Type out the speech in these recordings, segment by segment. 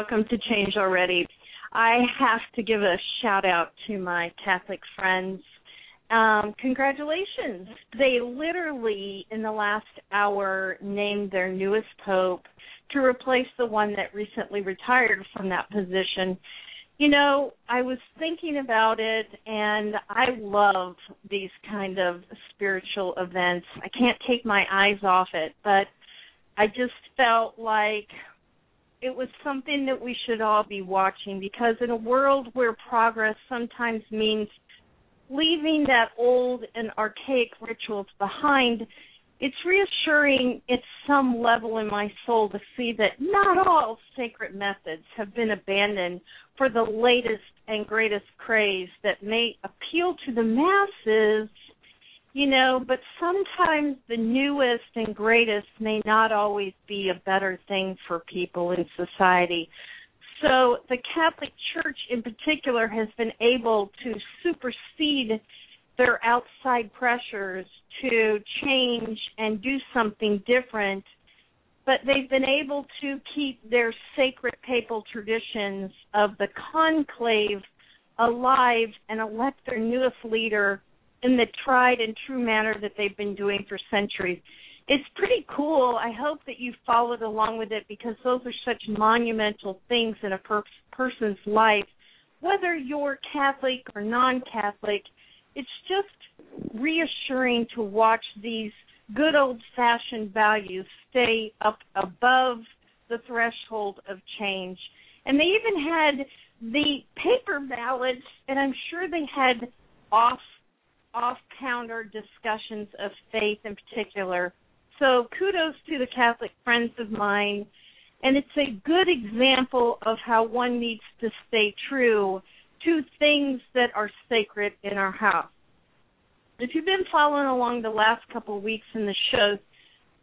Welcome to Change Already. I have to give a shout out to my Catholic friends. Um, congratulations. They literally, in the last hour, named their newest pope to replace the one that recently retired from that position. You know, I was thinking about it, and I love these kind of spiritual events. I can't take my eyes off it, but I just felt like it was something that we should all be watching because in a world where progress sometimes means leaving that old and archaic rituals behind, it's reassuring at some level in my soul to see that not all sacred methods have been abandoned for the latest and greatest craze that may appeal to the masses you know, but sometimes the newest and greatest may not always be a better thing for people in society. So the Catholic Church in particular has been able to supersede their outside pressures to change and do something different, but they've been able to keep their sacred papal traditions of the conclave alive and elect their newest leader in the tried and true manner that they've been doing for centuries. It's pretty cool. I hope that you followed along with it because those are such monumental things in a per- person's life. Whether you're Catholic or non Catholic, it's just reassuring to watch these good old fashioned values stay up above the threshold of change. And they even had the paper ballots, and I'm sure they had off off counter discussions of faith in particular. So kudos to the Catholic friends of mine. And it's a good example of how one needs to stay true to things that are sacred in our house. If you've been following along the last couple of weeks in the show,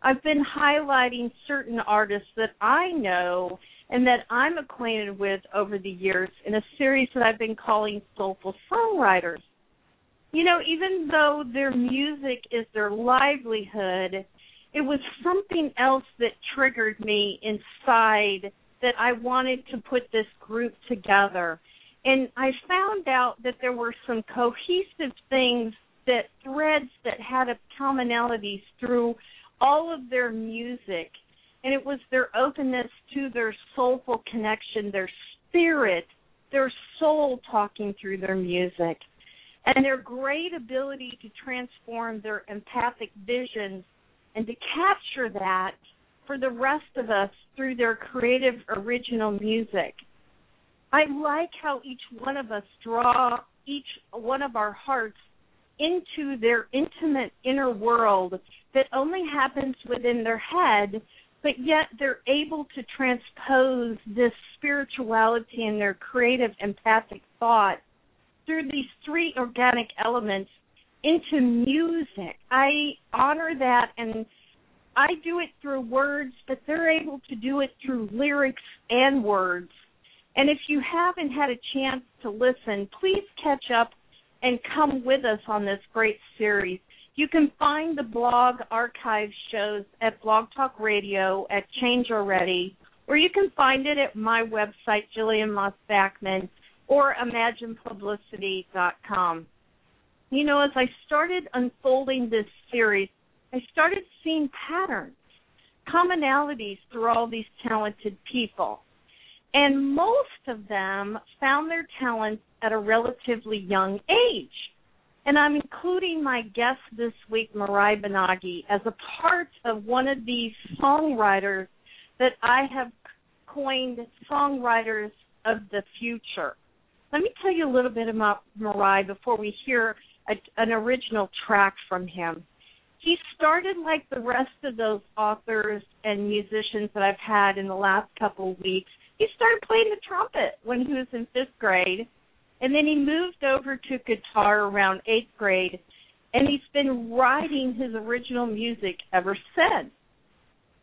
I've been highlighting certain artists that I know and that I'm acquainted with over the years in a series that I've been calling Soulful Songwriters you know, even though their music is their livelihood, it was something else that triggered me inside that I wanted to put this group together. And I found out that there were some cohesive things that threads that had a commonalities through all of their music. And it was their openness to their soulful connection, their spirit, their soul talking through their music and their great ability to transform their empathic visions and to capture that for the rest of us through their creative original music. I like how each one of us draw each one of our hearts into their intimate inner world that only happens within their head, but yet they're able to transpose this spirituality and their creative empathic thought through these three organic elements into music. I honor that and I do it through words, but they're able to do it through lyrics and words. And if you haven't had a chance to listen, please catch up and come with us on this great series. You can find the blog archive shows at Blog Talk Radio at Change Already, or you can find it at my website, Jillian Moss Backman or imaginepublicity.com. You know, as I started unfolding this series, I started seeing patterns, commonalities through all these talented people. And most of them found their talents at a relatively young age. And I'm including my guest this week, Marai Binagi, as a part of one of these songwriters that I have coined songwriters of the future. Let me tell you a little bit about Marai before we hear a, an original track from him. He started like the rest of those authors and musicians that I've had in the last couple of weeks. He started playing the trumpet when he was in fifth grade, and then he moved over to guitar around eighth grade, and he's been writing his original music ever since.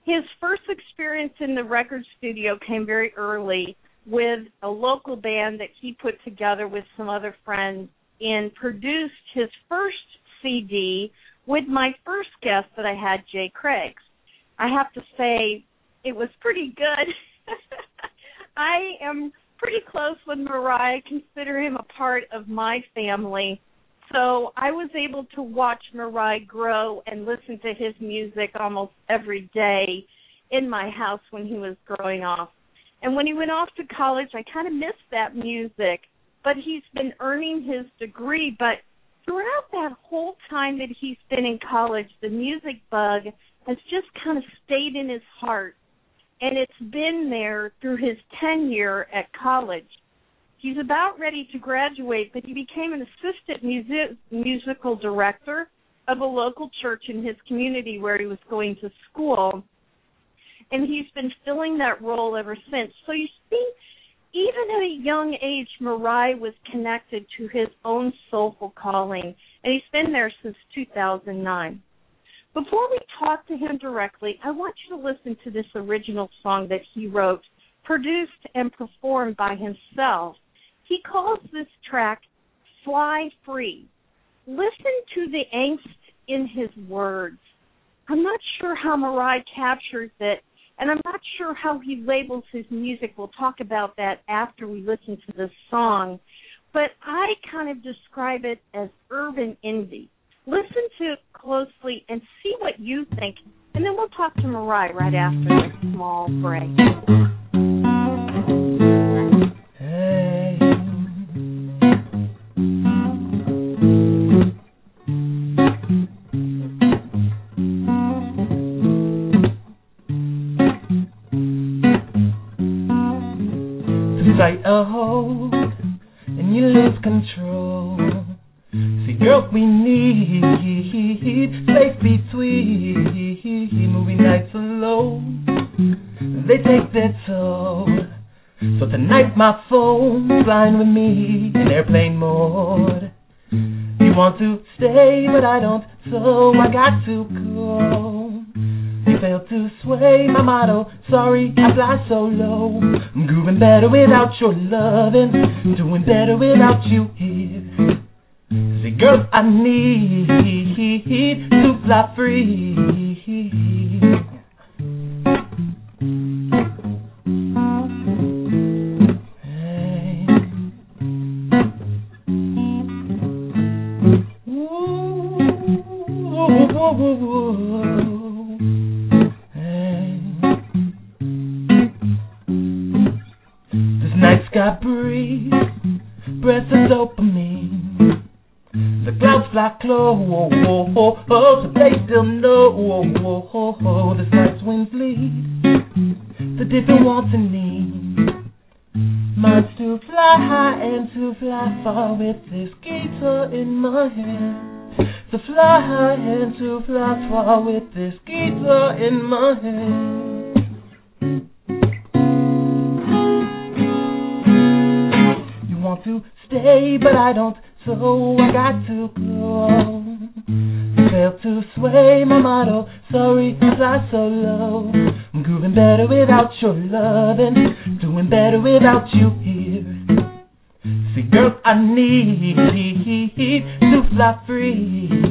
His first experience in the record studio came very early with a local band that he put together with some other friends and produced his first CD with my first guest that I had, Jay Craigs. I have to say, it was pretty good. I am pretty close with Marai, consider him a part of my family. So I was able to watch Marai grow and listen to his music almost every day in my house when he was growing off. And when he went off to college, I kind of missed that music. But he's been earning his degree. But throughout that whole time that he's been in college, the music bug has just kind of stayed in his heart. And it's been there through his tenure at college. He's about ready to graduate, but he became an assistant music, musical director of a local church in his community where he was going to school and he's been filling that role ever since. So you see, even at a young age, Marai was connected to his own soulful calling, and he's been there since 2009. Before we talk to him directly, I want you to listen to this original song that he wrote, produced and performed by himself. He calls this track Fly Free. Listen to the angst in his words. I'm not sure how Marai captures it, and I'm not sure how he labels his music. We'll talk about that after we listen to this song. But I kind of describe it as urban indie. Listen to it closely and see what you think. And then we'll talk to Marai right after this small break. Free. Far with this guitar in my hand. You want to stay, but I don't, so I got to go. Failed to sway my motto, sorry, fly so low. I'm grooving better without your loving, doing better without you here. See, girl, I need to fly free.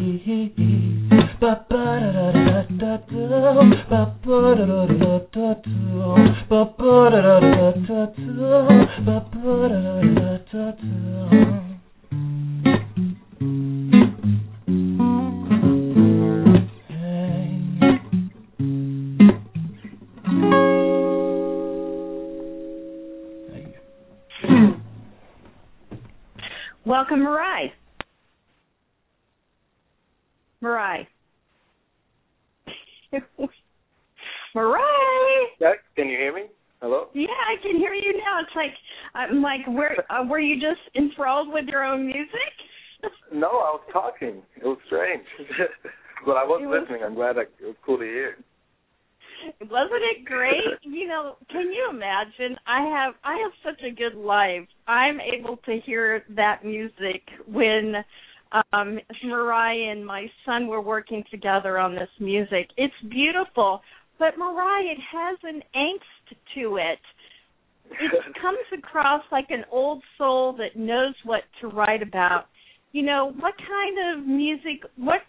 Welcome, Marai. Marai. Marai. Yeah, can you hear me? Hello. Yeah, I can hear you now. It's like I'm like, were uh, were you just enthralled with your own music? no, I was talking. It was strange, but I was, was listening. I'm glad I, it was cool to hear. Wasn't it great? you know, can you imagine? I have I have such a good life. I'm able to hear that music when um Marai and my son were working together on this music. It's beautiful, but Marai it has an angst to it. It comes across like an old soul that knows what to write about. You know, what kind of music what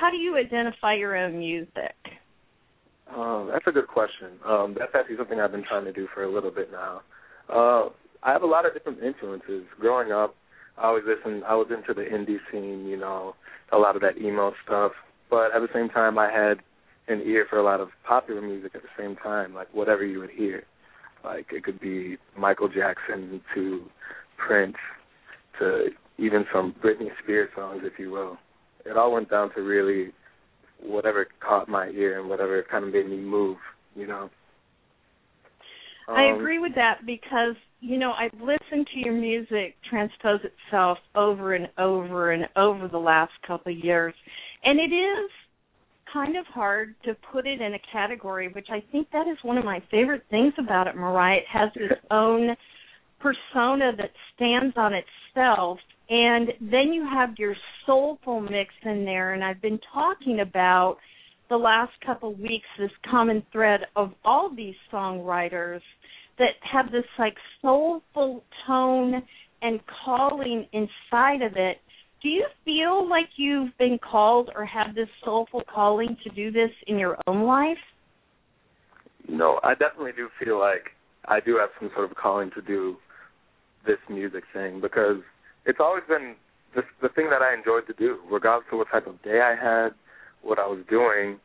how do you identify your own music? Um, that's a good question. Um, that's actually something I've been trying to do for a little bit now. Uh, I have a lot of different influences. Growing up, I always listened. I was into the indie scene, you know, a lot of that emo stuff. But at the same time, I had an ear for a lot of popular music at the same time, like whatever you would hear. Like it could be Michael Jackson to Prince to even some Britney Spears songs, if you will. It all went down to really whatever caught my ear and whatever kind of made me move, you know. Um, I agree with that because you know I've listened to your music transpose itself over and over and over the last couple of years, and it is kind of hard to put it in a category, which I think that is one of my favorite things about it. Marai. It has its own persona that stands on itself. And then you have your soulful mix in there, and I've been talking about the last couple weeks this common thread of all these songwriters that have this like soulful tone and calling inside of it. Do you feel like you've been called or have this soulful calling to do this in your own life? No, I definitely do feel like I do have some sort of calling to do this music thing because it's always been the, the thing that I enjoyed to do, regardless of what type of day I had, what I was doing.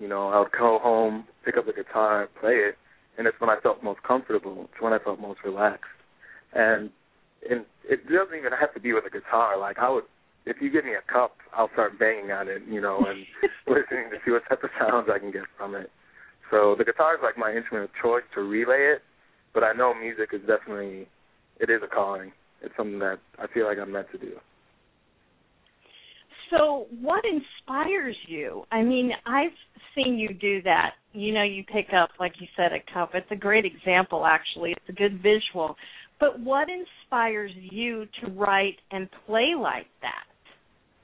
You know, I would go home, pick up the guitar, play it, and it's when I felt most comfortable. It's when I felt most relaxed. And and it doesn't even have to be with a guitar. Like I would, if you give me a cup, I'll start banging on it, you know, and listening to see what type of sounds I can get from it. So the guitar is like my instrument of choice to relay it, but I know music is definitely it is a calling it's something that I feel like I'm meant to do. So, what inspires you? I mean, I've seen you do that. You know, you pick up, like you said, a cup. It's a great example, actually. It's a good visual. But what inspires you to write and play like that?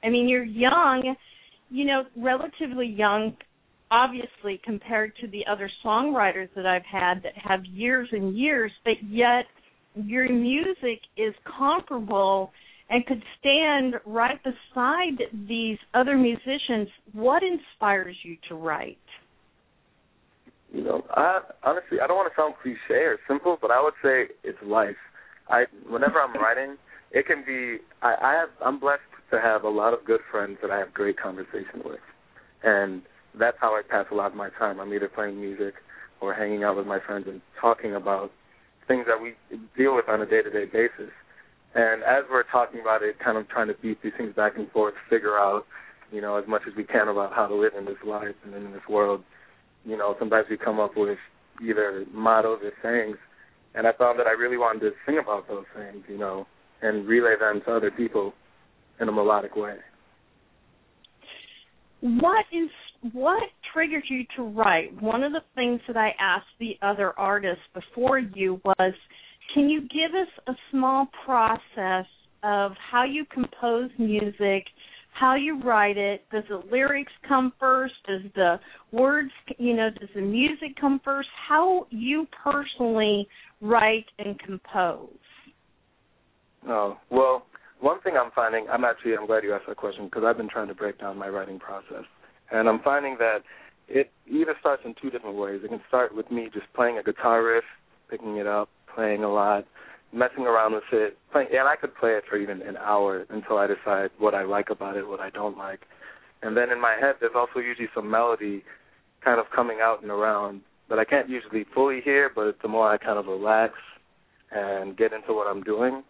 I mean, you're young, you know, relatively young, obviously, compared to the other songwriters that I've had that have years and years, but yet your music is comparable and could stand right beside these other musicians, what inspires you to write? You know, I honestly I don't want to sound cliche or simple, but I would say it's life. I whenever I'm writing, it can be I, I have I'm blessed to have a lot of good friends that I have great conversation with. And that's how I pass a lot of my time. I'm either playing music or hanging out with my friends and talking about things that we deal with on a day to day basis. And as we're talking about it, kind of trying to beat these things back and forth, figure out, you know, as much as we can about how to live in this life and in this world. You know, sometimes we come up with either mottos or sayings, and I found that I really wanted to sing about those things, you know, and relay them to other people in a melodic way. What is what triggered you to write? One of the things that I asked the other artists before you was, can you give us a small process of how you compose music, how you write it? Does the lyrics come first? Does the words, you know, does the music come first? How you personally write and compose? Oh well, one thing I'm finding, I'm actually, I'm glad you asked that question because I've been trying to break down my writing process. And I'm finding that it either starts in two different ways. It can start with me just playing a guitar riff, picking it up, playing a lot, messing around with it, playing, and I could play it for even an hour until I decide what I like about it, what I don't like. And then in my head, there's also usually some melody kind of coming out and around that I can't usually fully hear, but the more I kind of relax and get into what I'm doing,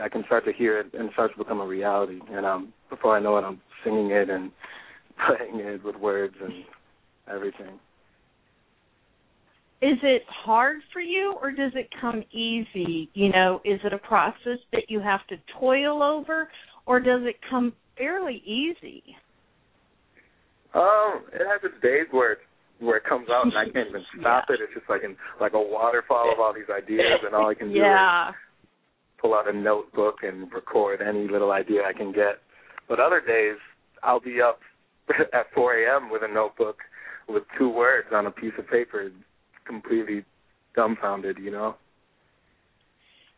I can start to hear it and it starts to become a reality. And um, before I know it, I'm singing it and playing it with words and everything. Is it hard for you or does it come easy? You know, is it a process that you have to toil over or does it come fairly easy? Um, it has its days where it's where it comes out and I can't even stop Yeah. it. It's just like in like a waterfall of all these ideas and all I can do is yeah. pull out a notebook and record any little idea I can get. But other days I'll be up at four AM with a notebook with two words on a piece of paper completely dumbfounded, you know?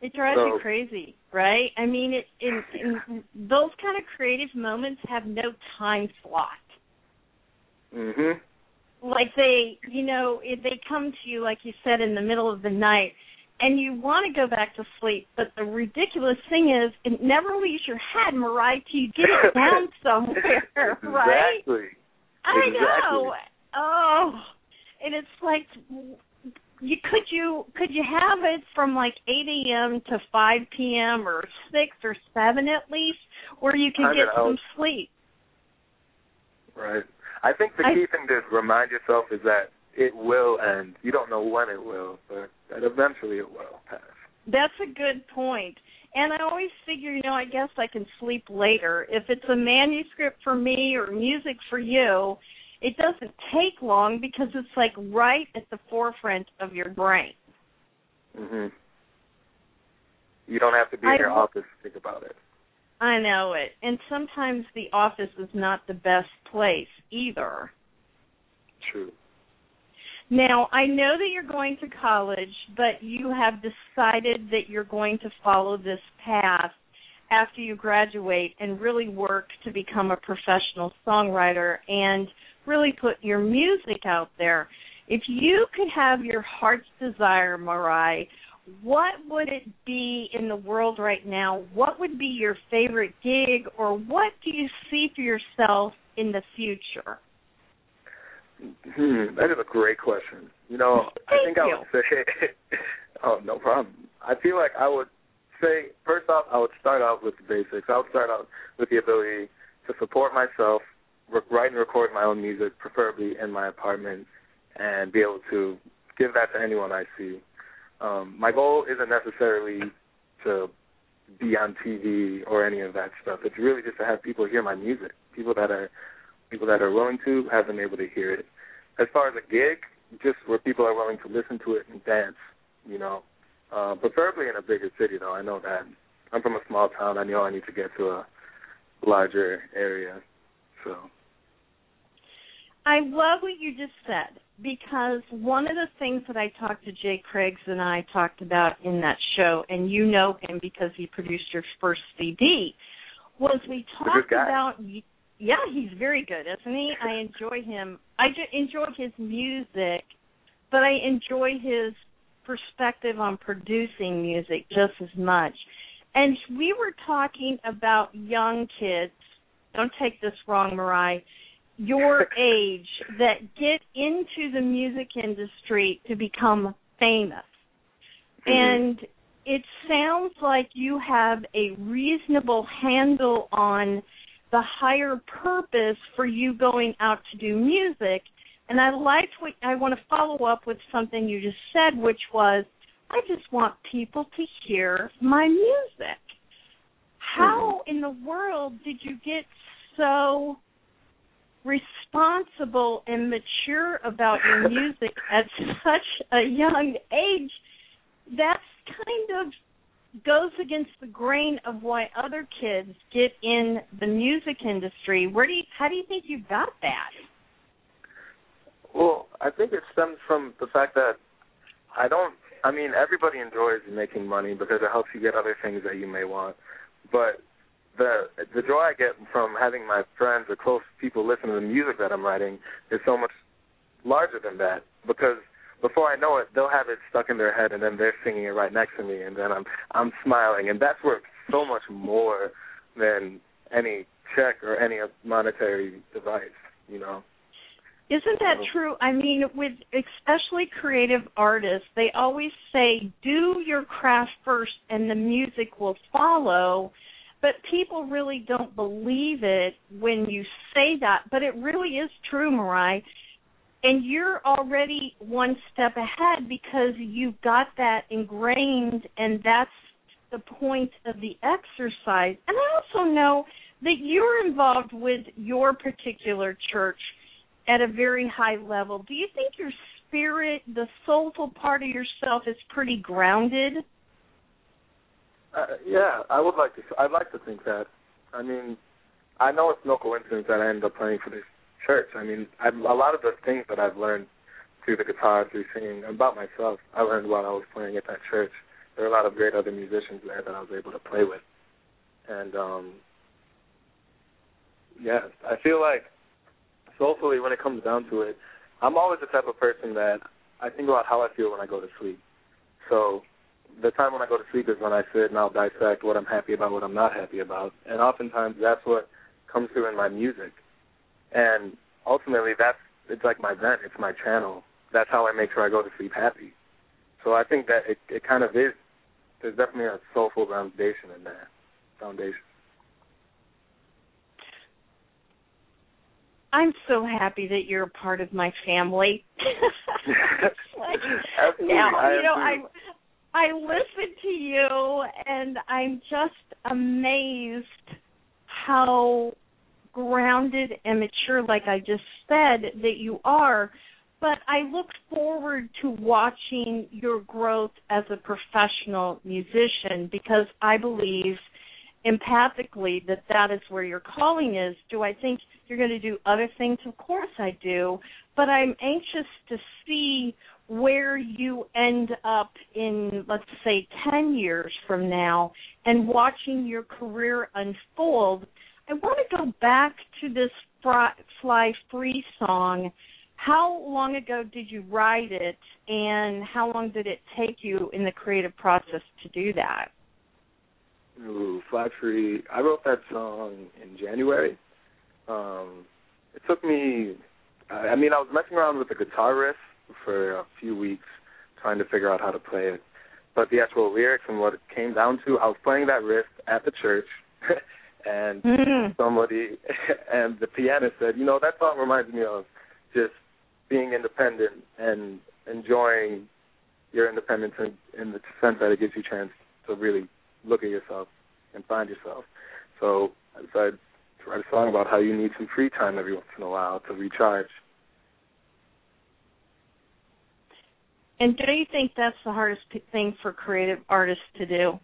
It drives you crazy, right? I mean, it in, in those kind of creative moments have no time slot. Mhm. Like they, you know, if they come to you like you said in the middle of the night and you want to go back to sleep, but the ridiculous thing is it never leaves your head, Marai, till you get it down somewhere, right? Exactly. I Exactly. know. Oh, and it's like you could you could you have it from like 8 a.m. to 5 p.m. or 6 or 7 at least, where you can get some sleep. Right. I think the I- key thing to remind yourself is that it will end. You don't know when it will, but that eventually it will pass. That's a good point. And I always figure, you know, I guess I can sleep later. If it's a manuscript for me or music for you, it doesn't take long because it's like right at the forefront of your brain. Mhm. You don't have to be in your office to think about it. I know it. And sometimes the office is not the best place either. True. Now, I know that you're going to college, but you have decided that you're going to follow this path after you graduate and really work to become a professional songwriter and really put your music out there. If you could have your heart's desire, Marai, what would it be in the world right now? What would be your favorite gig, or what do you see for yourself in the future? Hmm, that is a great question. You know, I Thank think I would say, oh, no problem. I feel like I would say, first off, I would start out with the basics. I would start out with the ability to support myself, write and record my own music, preferably in my apartment, and be able to give that to anyone I see. Um, my goal isn't necessarily to be on TV or any of that stuff. It's really just to have people hear my music, people that are people that are willing to have them able to hear it. As far as a gig, just where people are willing to listen to it and dance, you know. Uh, preferably in a bigger city, though. I know that. I'm from a small town. I know I need to get to a larger area. So. I love what you just said because one of the things that I talked to Jay Craigs and I talked about in that show, and you know him because he produced your first CD, was we talked about. Yeah, he's very good, isn't he? I enjoy him. I ju- enjoy his music, but I enjoy his perspective on producing music just as much. And we were talking about young kids. Don't take this wrong, Marai your age that get into the music industry to become famous. Mm-hmm. And it sounds like you have a reasonable handle on the higher purpose for you going out to do music. And I liked what I want to follow up with something you just said, which was, I just want people to hear my music. How mm-hmm. in the world did you get so responsible and mature about your music at such a young age? That's kind of goes against the grain of why other kids get in the music industry. Where do you how do you think you got that? Well, I think it stems from the fact that I don't. I mean, everybody enjoys making money because it helps you get other things that you may want. But the the joy I get from having my friends or close people listen to the music that I'm writing is so much larger than that. Because before I know it, they'll have it stuck in their head, and then they're singing it right next to me, and then I'm I'm smiling, and that's worth so much more than any check or any monetary device. You know. Isn't that true? I mean, with especially creative artists, they always say do your craft first and the music will follow. But people really don't believe it when you say that. But it really is true, Marai. and you're already one step ahead because you've got that ingrained and that's the point of the exercise and i also know that you're involved with your particular church at a very high level do you think your spirit the soulful part of yourself is pretty grounded uh, yeah i would like to i'd like to think that i mean i know it's no coincidence that i ended up playing for this church. I mean, I've, a lot of the things that I've learned through the guitar, through singing about myself, I learned while I was playing at that church. There were a lot of great other musicians there that I was able to play with, and um, yeah, I feel like soulfully when it comes down to it, I'm always the type of person that I think about how I feel when I go to sleep. So the time when I go to sleep is when I sit and I'll dissect what I'm happy about, what I'm not happy about, and oftentimes that's what comes through in my music and ultimately that's it's like my vent, it's my channel. That's how I make sure I go to sleep happy. So I think that it it kind of is there's definitely a soulful foundation in that foundation. I'm so happy that you're a part of my family. like, now, you know, I I listen to you and I'm just amazed how grounded and mature, like I just said, that you are. But I look forward to watching your growth as a professional musician because I believe empathically that that is where your calling is. Do I think you're going to do other things? Of course I do. But I'm anxious to see where you end up in, let's say, 10 years from now and watching your career unfold I want to go back to this Fly Free song. How long ago did you write it, and how long did it take you in the creative process to do that? Ooh, Fly Free. I wrote that song in January. Um, it took me. I mean, I was messing around with the guitar riff for a few weeks, trying to figure out how to play it. But the actual lyrics and what it came down to, I was playing that riff at the church, and mm-hmm. somebody and the pianist said, you know, that song reminds me of just being independent and enjoying your independence in, in the sense that it gives you a chance to really look at yourself and find yourself. So I decided to write a song about how you need some free time every once in a while to recharge. And do you think that's the hardest thing for creative artists to do?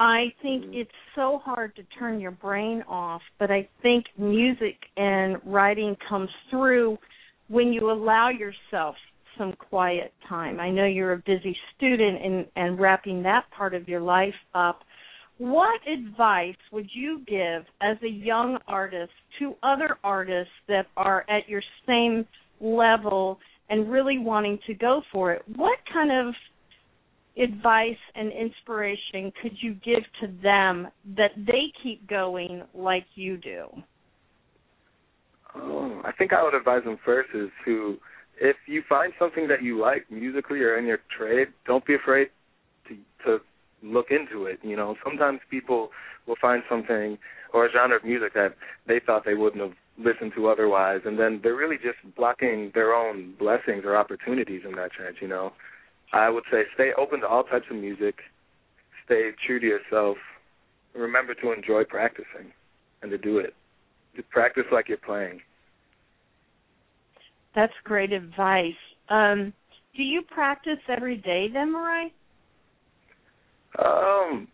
I think mm-hmm. it's so hard to turn your brain off, but I think music and writing comes through when you allow yourself some quiet time. I know you're a busy student and, and wrapping that part of your life up. What advice would you give as a young artist to other artists that are at your same level and really wanting to go for it? What kind of advice and inspiration could you give to them that they keep going like you do? Oh, I think I would advise them first is to, if you find something that you like musically or in your trade, don't be afraid to to look into it. You know, sometimes people will find something or a genre of music that they thought they wouldn't have listened to otherwise, and then they're really just blocking their own blessings or opportunities in that sense. You know, I would say stay open to all types of music, stay true to yourself, remember to enjoy practicing and to do it. To practice like you're playing. That's great advice. Um, do you practice every day then, Marai? Um,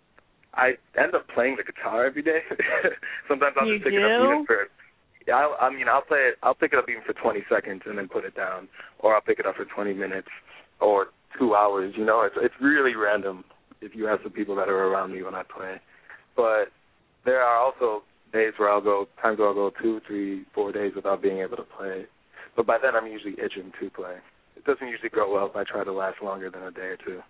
I end up playing the guitar every day. Sometimes I'll you just pick do? it up even for I, I mean I'll play it I'll pick it up even for 20 seconds and then put it down or I'll pick it up for 20 minutes or two hours. You know, it's it's really random if you ask the people that are around me when I play. But there are also days where I'll go times where I'll go two, three, four days without being able to play. But by then I'm usually itching to play. It doesn't usually go well if I try to last longer than a day or two.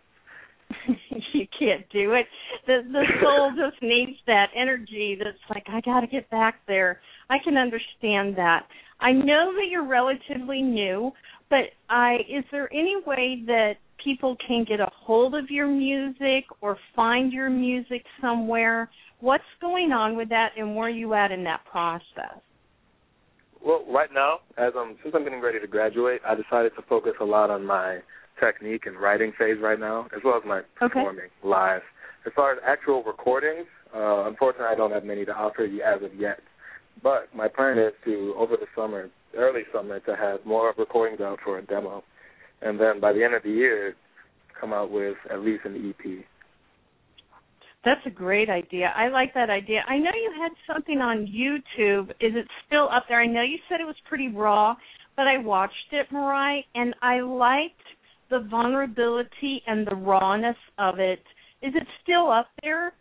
you can't do it. The the soul just needs that energy that's like, I gotta get back there. I can understand that. I know that you're relatively new, but I is there any way that people can get a hold of your music or find your music somewhere? What's going on with that and where are you at in that process? Well, right now, as I'm since I'm getting ready to graduate, I decided to focus a lot on my technique and writing phase right now, as well as my performing okay. live. As far as actual recordings, uh, unfortunately, I don't have many to offer you as of yet. But my plan is to, over the summer, early summer, to have more recordings out for a demo, and then by the end of the year, come out with at least an EP. That's a great idea. I like that idea. I know you had something on YouTube. Is it still up there? I know you said it was pretty raw, but I watched it, Marai, and I liked the vulnerability and the rawness of it. Is it still up there?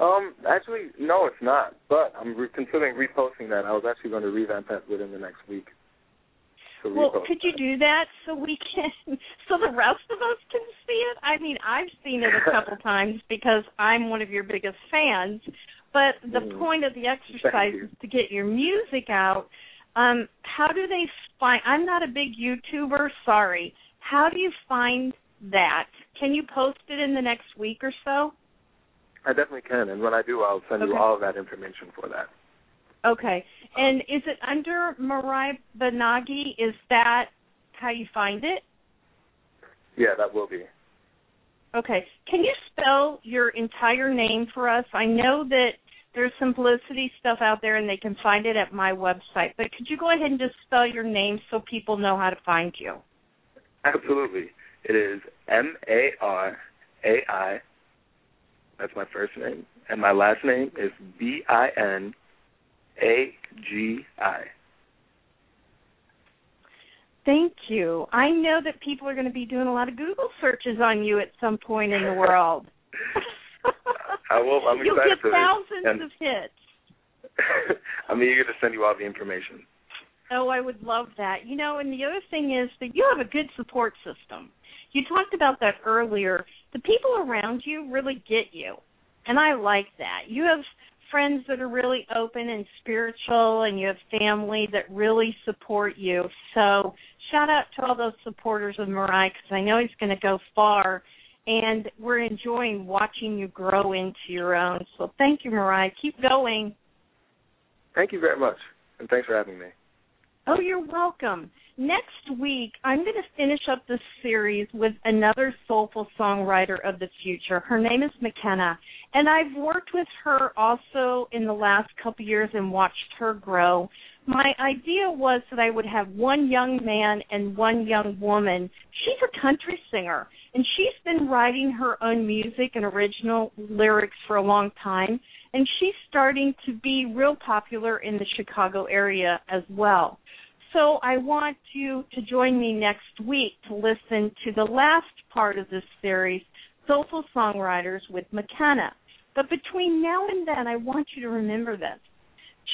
Um, actually, no, it's not. But I'm re- considering reposting that. I was actually going to revamp that within the next week. Well, could you do that so we can, so the rest of us can see it? I mean, I've seen it a couple times because I'm one of your biggest fans. But the mm. point of the exercise is to get your music out. Um, how do they find? I'm not a big YouTuber. Sorry. How do you find that? Can you post it in the next week or so? I definitely can, and when I do, I'll send okay. you all of that information for that. Okay. And is it under Marai Binagi? Is that how you find it? Yeah, that will be. Okay. Can you spell your entire name for us? I know that there's some publicity stuff out there and they can find it at my website, but could you go ahead and just spell your name so people know how to find you? Absolutely. It is M A R A I. That's my first name. And my last name is B I N a G I. Thank you. I know that people are going to be doing a lot of Google searches on you at some point in the world. I will. I'm You'll excited get thousands and, of hits. I'm eager to send you all the information. Oh, I would love that. You know, and the other thing is that you have a good support system. You talked about that earlier. The people around you really get you. And I like that. You have friends that are really open and spiritual, and you have family that really support you. So shout out to all those supporters of Marai because I know he's going to go far, and we're enjoying watching you grow into your own. So thank you, Marai. Keep going. Thank you very much, and thanks for having me. Oh, you're welcome. Next week, I'm going to finish up this series with another soulful songwriter of the future. Her name is McKenna, and I've worked with her also in the last couple years and watched her grow. My idea was that I would have one young man and one young woman. She's a country singer, and she's been writing her own music and original lyrics for a long time, and she's starting to be real popular in the Chicago area as well. So I want you to join me next week to listen to the last part of this series, Soulful Songwriters with McKenna. But between now and then, I want you to remember this.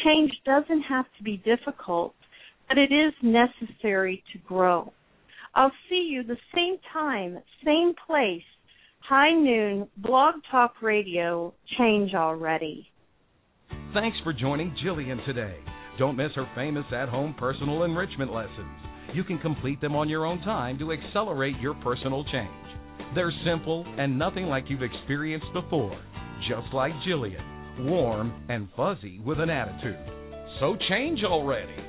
Change doesn't have to be difficult, but it is necessary to grow. I'll see you the same time, same place, high noon, Blog Talk Radio, change already. Thanks for joining Jillian today. Don't miss her famous at home personal enrichment lessons. You can complete them on your own time to accelerate your personal change. They're simple and nothing like you've experienced before just like Jillian, warm and fuzzy with an attitude. So change already.